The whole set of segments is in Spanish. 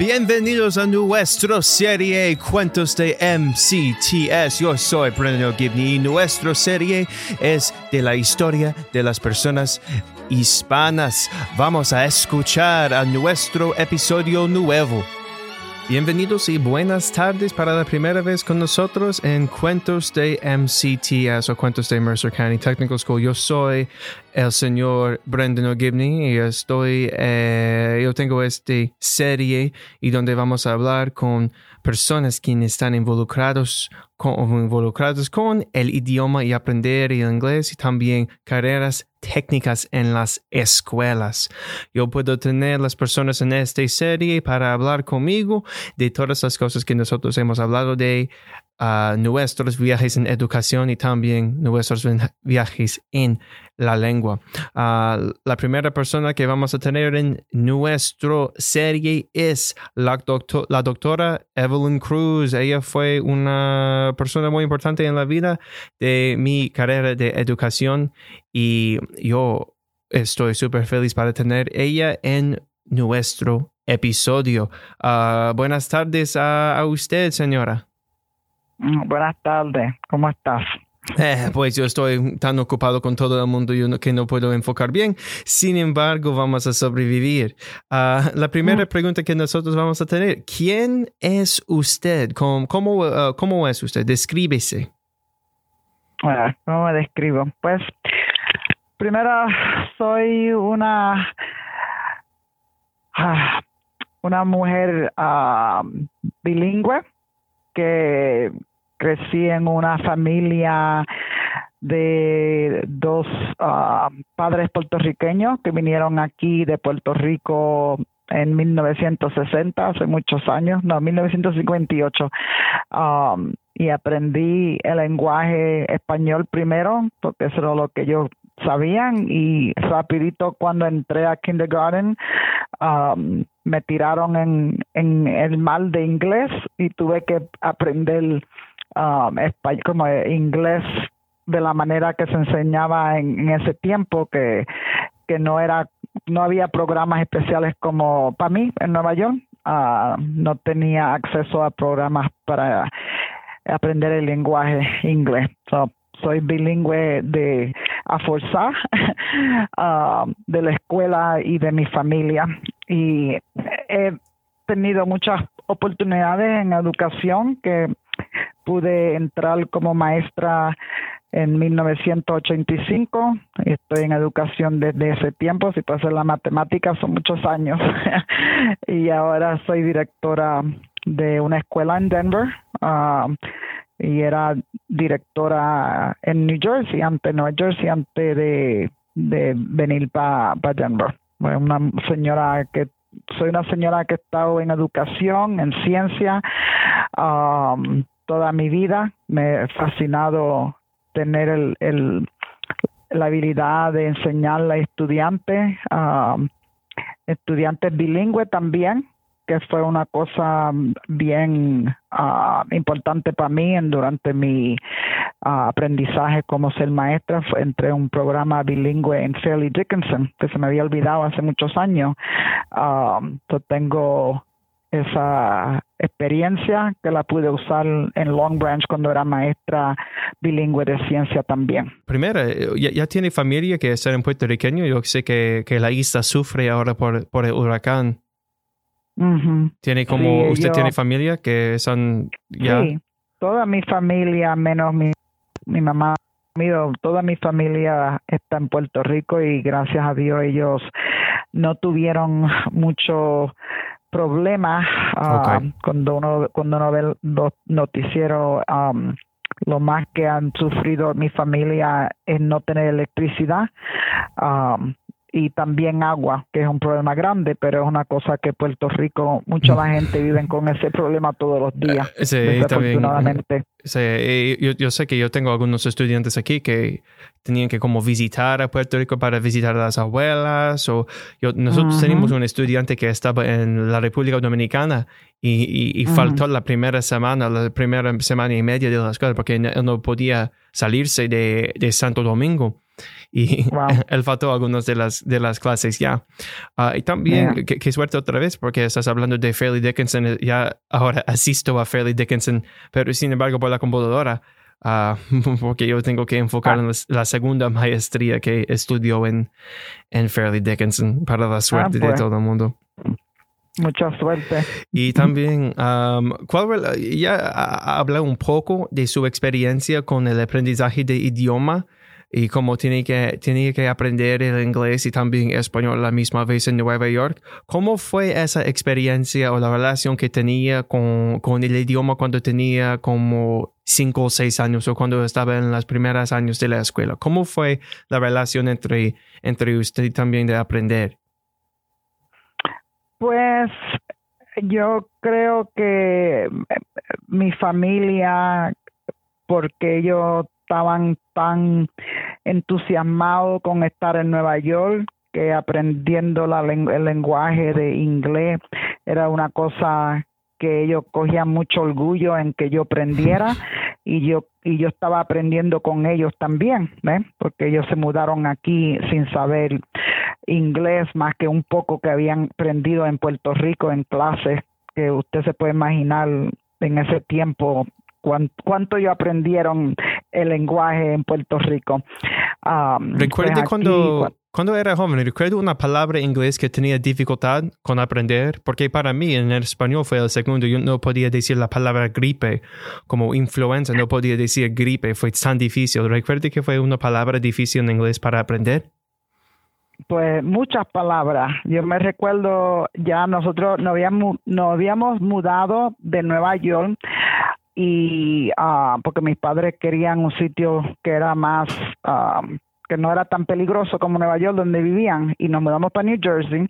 Bienvenidos a nuestra serie Cuentos de MCTS. Yo soy Brendan Gibney y nuestra serie es de la historia de las personas hispanas. Vamos a escuchar a nuestro episodio nuevo. Bienvenidos y buenas tardes para la primera vez con nosotros en Cuentos de MCTS o Cuentos de Mercer County Technical School. Yo soy el señor Brendan O'Gibney y estoy, eh, yo tengo esta serie y donde vamos a hablar con personas que están involucrados con, involucrados con el idioma y aprender el inglés y también carreras técnicas en las escuelas. Yo puedo tener las personas en esta serie para hablar conmigo de todas las cosas que nosotros hemos hablado de nuestros viajes en educación y también nuestros viajes en la lengua. la primera persona que vamos a tener en nuestra serie es la, la doctora Evelyn Cruz. Ella fue una persona muy importante en la vida de mi carrera de educación y yo estoy súper feliz para tener ella en nuestro episodio. Ah, buenas tardes a usted, señora. Mm, buenas tardes, ¿cómo estás? Eh, pues yo estoy tan ocupado con todo el mundo y que no puedo enfocar bien. Sin embargo, vamos a sobrevivir. Ah, la primera mm. pregunta que nosotros vamos a tener, ¿quién es usted? ¿Cómo, cómo, ah, cómo es usted? Descríbese. Bueno, ¿Cómo me describo? Pues, primero soy una, ah, una mujer bilingüe que crecí en una familia de dos ah, padres puertorriqueños que vinieron aquí de Puerto Rico en 1960, hace muchos años, no, 1958, um, y aprendí el lenguaje español primero, porque eso era lo que yo sabían, y rapidito cuando entré a kindergarten, um, me tiraron en, en el mal de inglés y tuve que aprender um, español, como inglés de la manera que se enseñaba en, ese tiempo que, que no era no había programas especiales como para mí en Nueva York. Uh, no tenía acceso a programas para aprender el lenguaje inglés. Soy bilingüe de a uh, de la escuela y de mi familia. Y he tenido muchas oportunidades en educación que pude entrar como maestra en 1985. Estoy en educación desde ese tiempo. Si puede ser la matemática, son muchos años. y ahora soy directora de una escuela en Denver. Ah, y era directora en New Jersey, ante Nueva Jersey, antes de, venir para Denver. Una señora que soy una señora que he estado en educación, en ciencia, um, toda mi vida. Me ha fascinado tener el, el la habilidad de enseñarle a estudiantes, estudiantes bilingües también, que fue una cosa bien uh, importante para mí durante mi uh, aprendizaje como ser maestra. Entré un programa bilingüe en Fairleigh Dickinson, que se me había olvidado hace muchos años. Um, tengo esa experiencia que la pude usar en Long Branch cuando era maestra bilingüe de ciencia también. Primero, ya, ya tiene familia que está en puertorriqueño. Yo sé que, que la isla sufre ahora por, por el huracán. ¿Tiene como, usted tiene familia que son ya? Sí, toda mi familia, menos mi, mi mamá, toda mi familia está en Puerto Rico y gracias a Dios ellos no tuvieron mucho problema ah, cuando uno cuando uno ve los noticieros um, lo más que han sufrido mi familia es no tener electricidad um, y también agua, que es un problema grande, pero es una cosa que Puerto Rico, mucha gente vive con ese problema todos los días. Eh, sí, también. Sí, yo, yo, sé que yo tengo algunos estudiantes aquí que tenían que como visitar a Puerto Rico para visitar a las abuelas. O yo, nosotros tenemos un estudiante que estaba en la República Dominicana y, y, faltó la primera semana, la primera semana y media de la escuela porque él no podía salirse de, de Santo Domingo y él faltó algunas de las, de las clases ya. Ah, y también, qué suerte otra vez, porque estás hablando de Fairleigh Dickinson, eh, ya ahora asisto a Fairleigh Dickinson, pero sin embargo por la computadora. Ah, porque yo tengo que enfocar en la, segunda maestría que estudió en, en Fairleigh Dickinson para la suerte de pues. todo el mundo. Mucha suerte. Y también, ¿cuál, ya habla un poco de su experiencia con el aprendizaje de idioma y cómo tiene que, tiene que aprender el inglés y también español a la misma vez en Nueva York. ¿Cómo fue esa experiencia o la relación que tenía con, con el idioma cuando tenía como cinco o seis años o cuando estaba en los primeros años de la escuela? ¿Cómo fue la relación entre, entre usted también de aprender? Pues yo creo que eh, mi familia, porque ellos estaban tan entusiasmados con estar en Nueva York, que aprendiendo el lenguaje de inglés era una cosa que ellos cogían mucho orgullo en que yo aprendiera y yo y yo estaba aprendiendo con ellos también, ¿eh? porque ellos se mudaron aquí sin saber inglés más que un poco que habían aprendido en Puerto Rico en clases que usted se puede imaginar en ese tiempo cuánto, cuánto ellos aprendieron el lenguaje en Puerto Rico. Um, Recuerde pues cuando, cuando era joven, recuerdo una palabra en inglés que tenía dificultad con aprender, porque para mí en el español fue el segundo, yo no podía decir la palabra gripe como influenza, no podía decir gripe, fue tan difícil. ¿Recuerde que fue una palabra difícil en inglés para aprender? Pues muchas palabras. Yo me recuerdo ya nosotros nos habíamos, nos habíamos mudado de Nueva York y uh, porque mis padres querían un sitio que era más uh, que no era tan peligroso como Nueva York donde vivían y nos mudamos para New Jersey.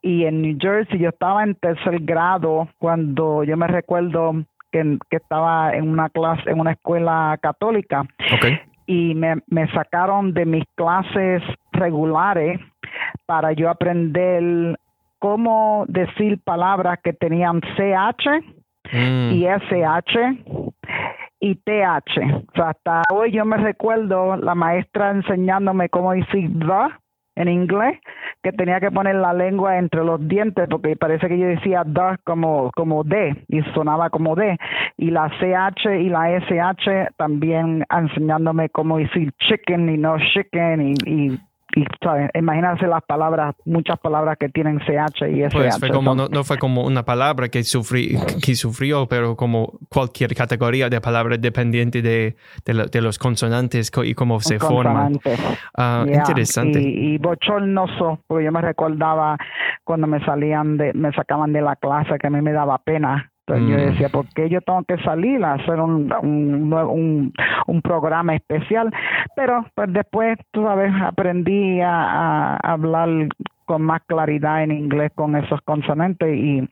Y en New Jersey yo estaba en tercer grado cuando yo me recuerdo que, que estaba en una clase en una escuela católica. Okay y me, me sacaron de mis clases regulares para yo aprender cómo decir palabras que tenían CH mm. y SH y TH. O sea, hasta hoy yo me recuerdo la maestra enseñándome cómo decir the en inglés que tenía que poner la lengua entre los dientes porque parece que yo decía the como como D y sonaba como D y la CH y la SH también enseñándome cómo decir chicken y no chicken y, y y imagínense las palabras, muchas palabras que tienen CH y SH. Pues fue como, no, fue como una palabra que, sufrí, que sufrió, pero como cualquier categoría de palabras dependiente de, de, los consonantes y cómo se forman. Ah, interesante. Y, y, bochornoso, porque yo me recordaba cuando me salían de, me sacaban de la clase que a mí me daba pena yo mm. decía, ¿por qué yo tengo que salir a hacer un, un, un, programa especial? Pero pues después, tú sabes, aprendí a, hablar con más claridad en inglés con esos consonantes y,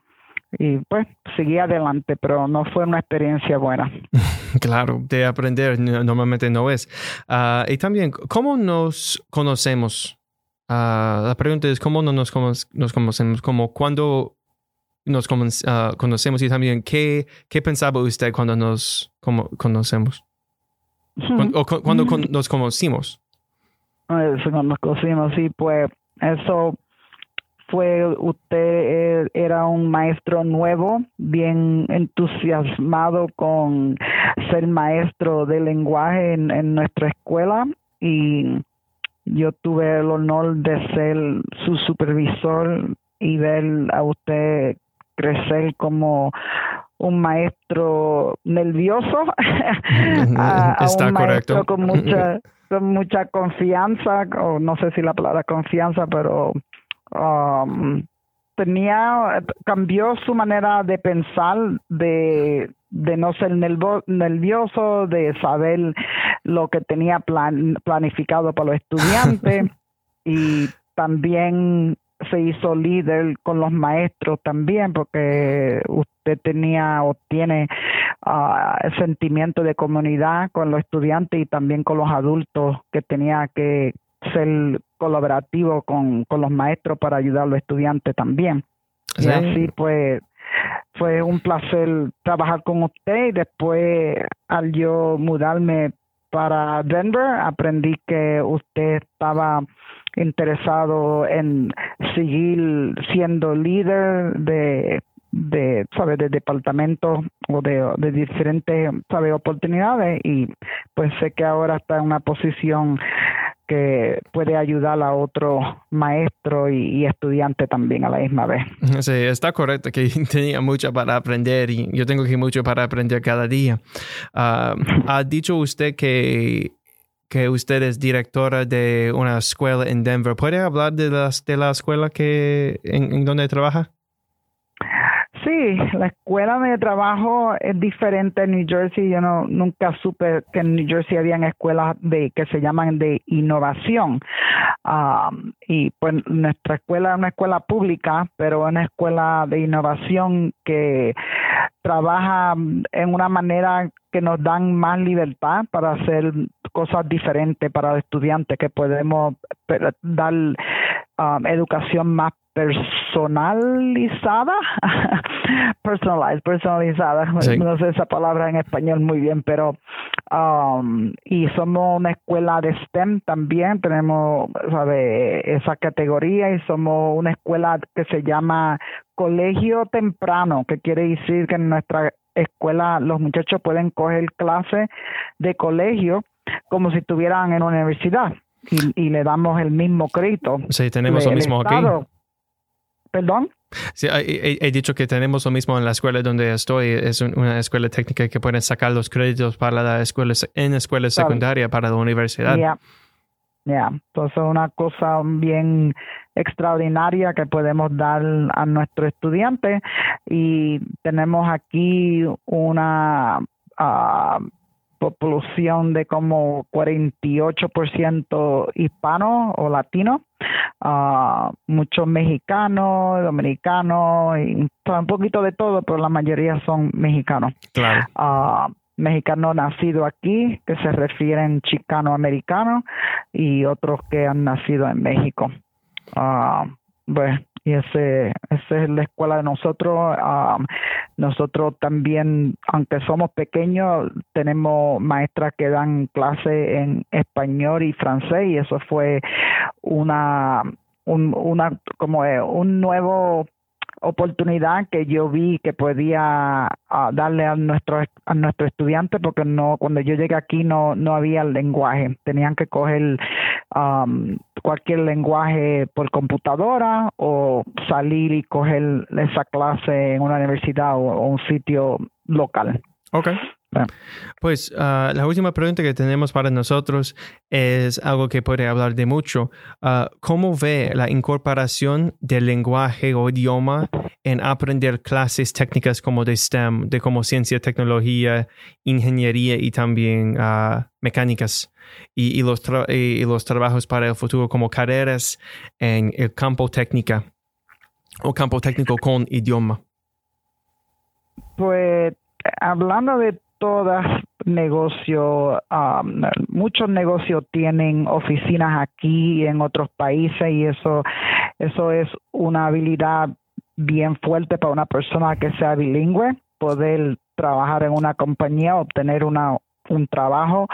y pues seguí adelante, pero no fue una experiencia buena. Claro, de aprender normalmente no es. Ah, y también, ¿cómo nos conocemos? Uh, la pregunta es, ¿cómo no nos, nos conocemos? Como cuando nos ah, conocemos y también qué, qué pensaba usted cuando nos conocemos? o cuando nos conocimos. Cuando nos conocimos, sí, pues eso fue, usted eh, era un maestro nuevo, bien entusiasmado con ser maestro de lenguaje en, en nuestra escuela y yo tuve el honor de ser su supervisor y ver a usted crecer como un maestro nervioso a, un maestro con mucha con mucha confianza o no sé si la palabra confianza pero um, tenía cambió su manera de pensar de de no ser nervioso de saber lo que tenía plan, planificado para los estudiantes y también se hizo líder con los maestros también porque usted tenía o tiene uh, sentimiento de comunidad con los estudiantes y también con los adultos que tenía que ser colaborativo con, con los maestros para ayudar a los estudiantes también. Y así pues fue un placer trabajar con usted y después al yo mudarme para Denver. Aprendí que usted estaba interesado en seguir siendo líder de de sabe de departamento o de, diferentes sabe oportunidades y pues sé que ahora está en una posición que puede ayudar a otro maestro y, estudiante también a la misma vez. Sí, está correcto que tenía mucho para aprender y yo tengo que mucho para aprender cada día. Ah, ha dicho usted que, que usted es directora de una escuela en Denver. ¿Puede hablar de, las, de la escuela que, en, donde trabaja? Sí, la escuela de trabajo es diferente en New Jersey. Yo no nunca supe que en New Jersey habían escuelas de que se llaman de innovación. Um, y pues nuestra escuela es una escuela pública, pero una escuela de innovación que trabaja en una manera que nos dan más libertad para hacer cosas diferentes para los estudiantes, que podemos dar um, educación más personalizada, personalized, personalizada, no sé esa palabra en español muy bien, pero um, y somos una escuela de STEM también, tenemos sabe, esa categoría y somos una escuela que se llama colegio temprano, que quiere decir que en nuestra escuela los muchachos pueden coger clases de colegio como si estuvieran en universidad. Y, le damos el mismo crédito. Sí, tenemos lo mismo aquí ¿Perdón? Sí, he, dicho que tenemos lo mismo en la escuela donde estoy. Es una escuela técnica que pueden sacar los créditos para la escuela en escuela secundaria para la universidad. Ya, ya. Entonces es una cosa bien extraordinaria que podemos dar a nuestros estudiantes y tenemos aquí una uh, población de como 48% hispano o latino, uh, muchos mexicanos, dominicanos, y un poquito de todo, pero la mayoría son mexicanos. Claro. Uh, mexicanos nacidos aquí, que se refieren chicano-americano, y otros que han nacido en México. Uh, y ese, esa es la escuela de nosotros. nosotros también, aunque somos pequeños, tenemos maestras que dan clase en español y francés y eso fue una, un, una como un nuevo oportunidad que yo vi que podía ah, darle a nuestros a nuestros estudiantes porque no cuando yo llegué aquí no no había lenguaje tenían que coger um, cualquier lenguaje por computadora o salir y coger esa clase en una universidad o, un sitio local. Ok. Pues ah, la última pregunta que tenemos para nosotros es algo que puede hablar de mucho. Ah, ¿Cómo ve la incorporación del lenguaje o idioma en aprender clases técnicas como de STEM, de como ciencia, tecnología, ingeniería y también uh, mecánicas? Y, los y los trabajos para el futuro como carreras en el campo técnica o campo técnico con idioma. Pues hablando de todas negocios, um, muchos negocios tienen oficinas aquí y en otros países y eso, eso es una habilidad bien fuerte para una persona que sea bilingüe, poder trabajar en una compañía, obtener una, un trabajo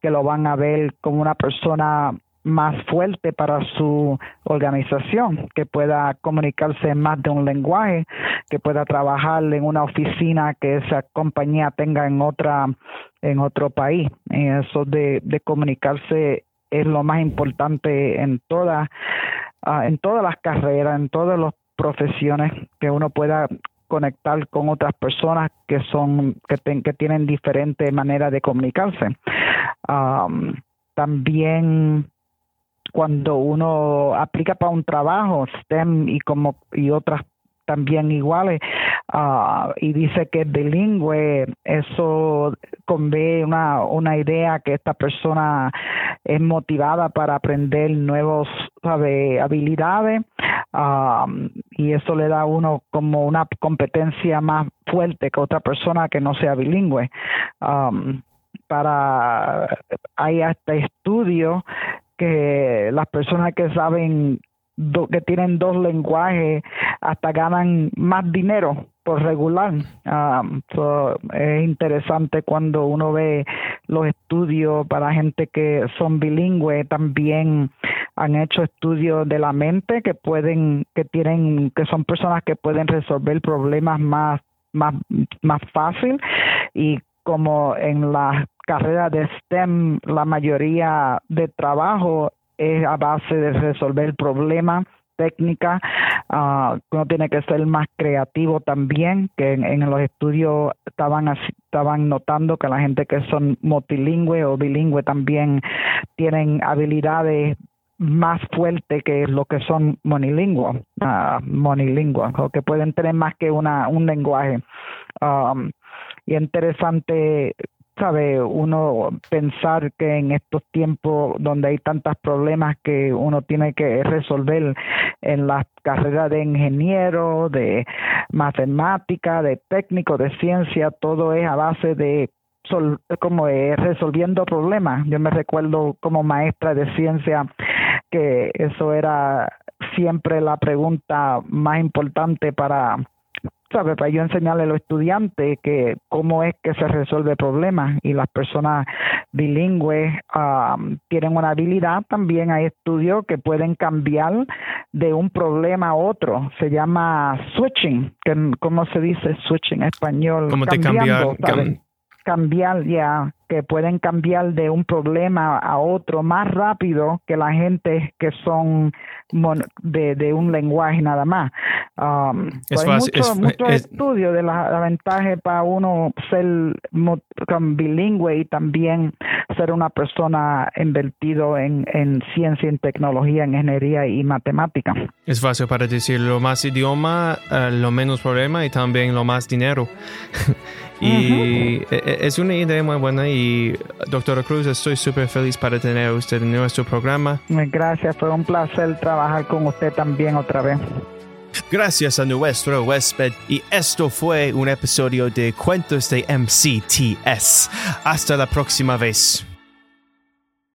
que lo van a ver como una persona más fuerte para su organización, que pueda comunicarse en más de un lenguaje, que pueda trabajar en una oficina que esa compañía tenga en otra en otro país. Eso de, comunicarse es lo más importante en todas ah, en todas las carreras, en todas las profesiones que uno pueda conectar con otras personas que son que tienen diferentes maneras de comunicarse. también cuando uno aplica para un trabajo STEM y como y otras también iguales ah, y dice que es bilingüe eso convé una, una idea que esta persona es motivada para aprender nuevos habilidades ah, y eso le da a uno como una competencia más fuerte que otra persona que no sea bilingüe. Ah, para hay hasta estudios que las personas que saben que tienen dos lenguajes hasta ganan más dinero por regular. Um, es interesante cuando uno ve los estudios para gente que son bilingües, también han hecho estudios de la mente que pueden, que tienen, que son personas que pueden resolver problemas más, más, más fácil y como en la carrera de STEM la mayoría de trabajo es a base de resolver problemas técnica, uh, uno tiene que ser más creativo también, que en, los estudios estaban estaban notando que la gente que son multilingüe o bilingüe también tienen habilidades más fuertes que lo que son monilingües, uh, o que pueden tener más que una un lenguaje. Um, y interesante sabe uno pensar que en estos tiempos donde hay tantos problemas que uno tiene que resolver en las carreras de ingeniero, de matemática, de técnico, de ciencia, todo es a base de como resolviendo problemas. Yo me recuerdo como maestra de ciencia que eso era siempre la pregunta más importante para ¿sabe? Para yo enseñarle a los estudiantes que cómo es que se resuelve problemas y las personas bilingües um, tienen una habilidad, también hay estudios que pueden cambiar de un problema a otro, se llama switching, que, ¿cómo se dice switching en español? ¿Cómo te cambiar? cambiar ya, que pueden cambiar de un problema a otro más rápido que la gente que son de, de un lenguaje nada más. Um, es hay mucho, estudio de la, ventaja para uno ser bilingüe y también ser una persona invertido en, en ciencia, en tecnología, en ingeniería y matemática. Es fácil para decir lo más idioma, eh, lo menos problema y también lo más dinero. Y e, e, es una idea muy buena y doctora Cruz, estoy súper feliz para tener a usted en nuestro programa. Gracias, fue un placer trabajar con usted también otra vez. Gracias a nuestro huésped y esto fue un episodio de Cuentos de MCTS. Hasta la próxima vez.